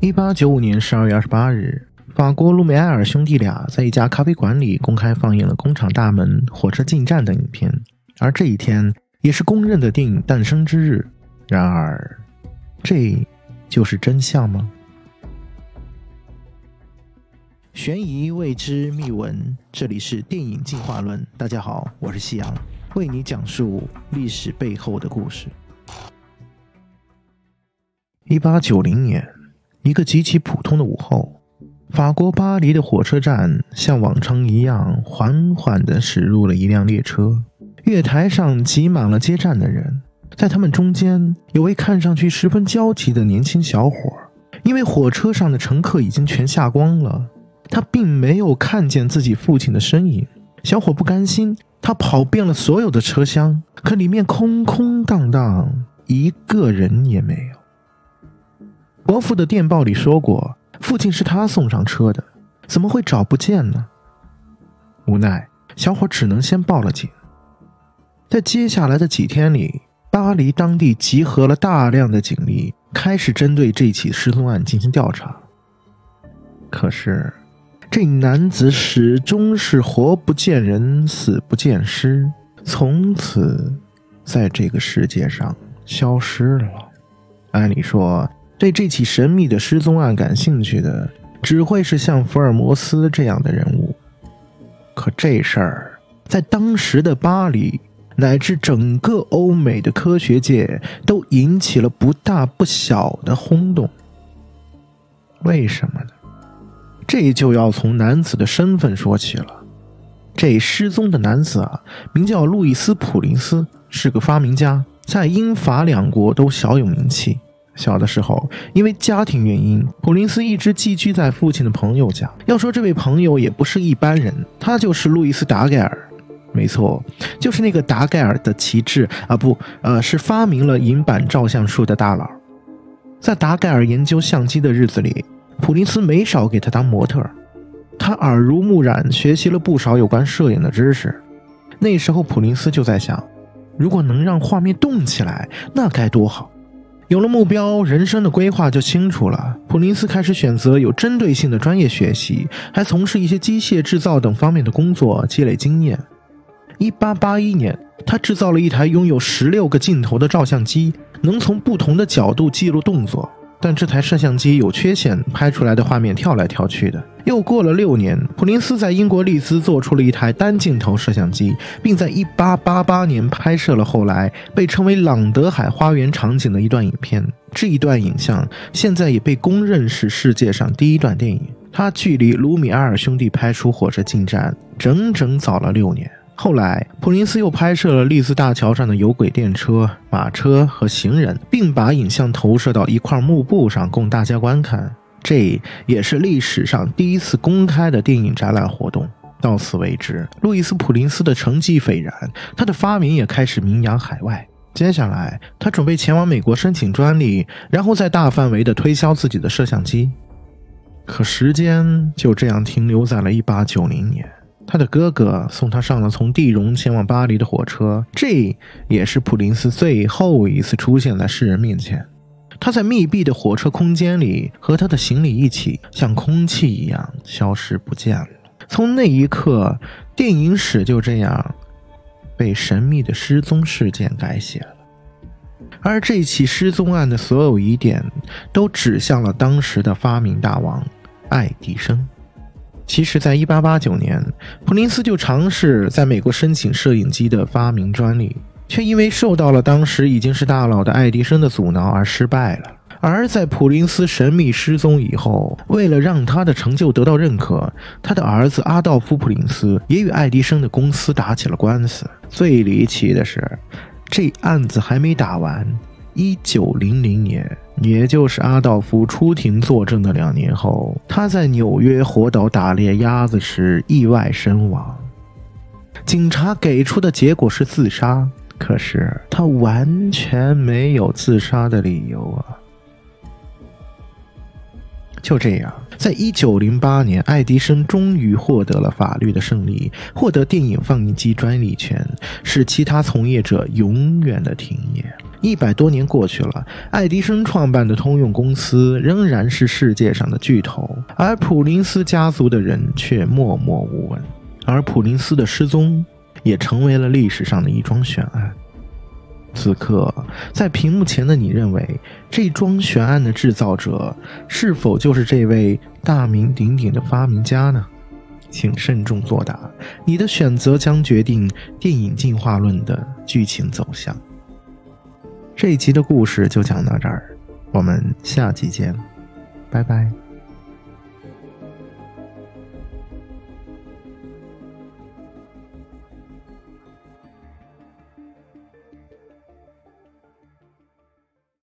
一八九五年十二月二十八日，法国卢米埃尔兄弟俩在一家咖啡馆里公开放映了《工厂大门》《火车进站》等影片，而这一天也是公认的电影诞生之日。然而，这就是真相吗？悬疑未知秘闻，这里是电影进化论。大家好，我是夕阳，为你讲述历史背后的故事。一八九零年。一个极其普通的午后，法国巴黎的火车站像往常一样缓缓地驶入了一辆列车。月台上挤满了接站的人，在他们中间有位看上去十分焦急的年轻小伙。因为火车上的乘客已经全下光了，他并没有看见自己父亲的身影。小伙不甘心，他跑遍了所有的车厢，可里面空空荡荡，一个人也没有。伯父的电报里说过，父亲是他送上车的，怎么会找不见呢？无奈，小伙只能先报了警。在接下来的几天里，巴黎当地集合了大量的警力，开始针对这起失踪案进行调查。可是，这男子始终是活不见人，死不见尸，从此在这个世界上消失了。按理说，对这起神秘的失踪案感兴趣的，只会是像福尔摩斯这样的人物。可这事儿在当时的巴黎，乃至整个欧美的科学界，都引起了不大不小的轰动。为什么呢？这就要从男子的身份说起了。这失踪的男子啊，名叫路易斯·普林斯，是个发明家，在英法两国都小有名气。小的时候，因为家庭原因，普林斯一直寄居在父亲的朋友家。要说这位朋友也不是一般人，他就是路易斯·达盖尔。没错，就是那个达盖尔的旗帜啊，不，呃，是发明了银版照相术的大佬。在达盖尔研究相机的日子里，普林斯没少给他当模特。他耳濡目染，学习了不少有关摄影的知识。那时候，普林斯就在想，如果能让画面动起来，那该多好。有了目标，人生的规划就清楚了。普林斯开始选择有针对性的专业学习，还从事一些机械制造等方面的工作，积累经验。一八八一年，他制造了一台拥有十六个镜头的照相机，能从不同的角度记录动作。但这台摄像机有缺陷，拍出来的画面跳来跳去的。又过了六年，普林斯在英国利兹做出了一台单镜头摄像机，并在1888年拍摄了后来被称为“朗德海花园”场景的一段影片。这一段影像现在也被公认是世界上第一段电影。它距离卢米埃尔兄弟拍出《火车进站》整整早了六年。后来，普林斯又拍摄了利兹大桥上的有轨电车、马车和行人，并把影像投射到一块幕布上供大家观看。这也是历史上第一次公开的电影展览活动。到此为止，路易斯·普林斯的成绩斐然，他的发明也开始名扬海外。接下来，他准备前往美国申请专利，然后再大范围的推销自己的摄像机。可时间就这样停留在了1890年。他的哥哥送他上了从地荣前往巴黎的火车，这也是普林斯最后一次出现在世人面前。他在密闭的火车空间里，和他的行李一起像空气一样消失不见了。从那一刻，电影史就这样被神秘的失踪事件改写了。而这起失踪案的所有疑点，都指向了当时的发明大王爱迪生。其实，在1889年，普林斯就尝试在美国申请摄影机的发明专利，却因为受到了当时已经是大佬的爱迪生的阻挠而失败了。而在普林斯神秘失踪以后，为了让他的成就得到认可，他的儿子阿道夫·普林斯也与爱迪生的公司打起了官司。最离奇的是，这案子还没打完。一九零零年，也就是阿道夫出庭作证的两年后，他在纽约活岛打猎鸭子时意外身亡。警察给出的结果是自杀，可是他完全没有自杀的理由啊！就这样，在一九零八年，爱迪生终于获得了法律的胜利，获得电影放映机专利权，使其他从业者永远的停业。一百多年过去了，爱迪生创办的通用公司仍然是世界上的巨头，而普林斯家族的人却默默无闻。而普林斯的失踪也成为了历史上的一桩悬案。此刻，在屏幕前的你认为，这桩悬案的制造者是否就是这位大名鼎鼎的发明家呢？请慎重作答，你的选择将决定电影进化论的剧情走向。这一集的故事就讲到这儿，我们下集见，拜拜。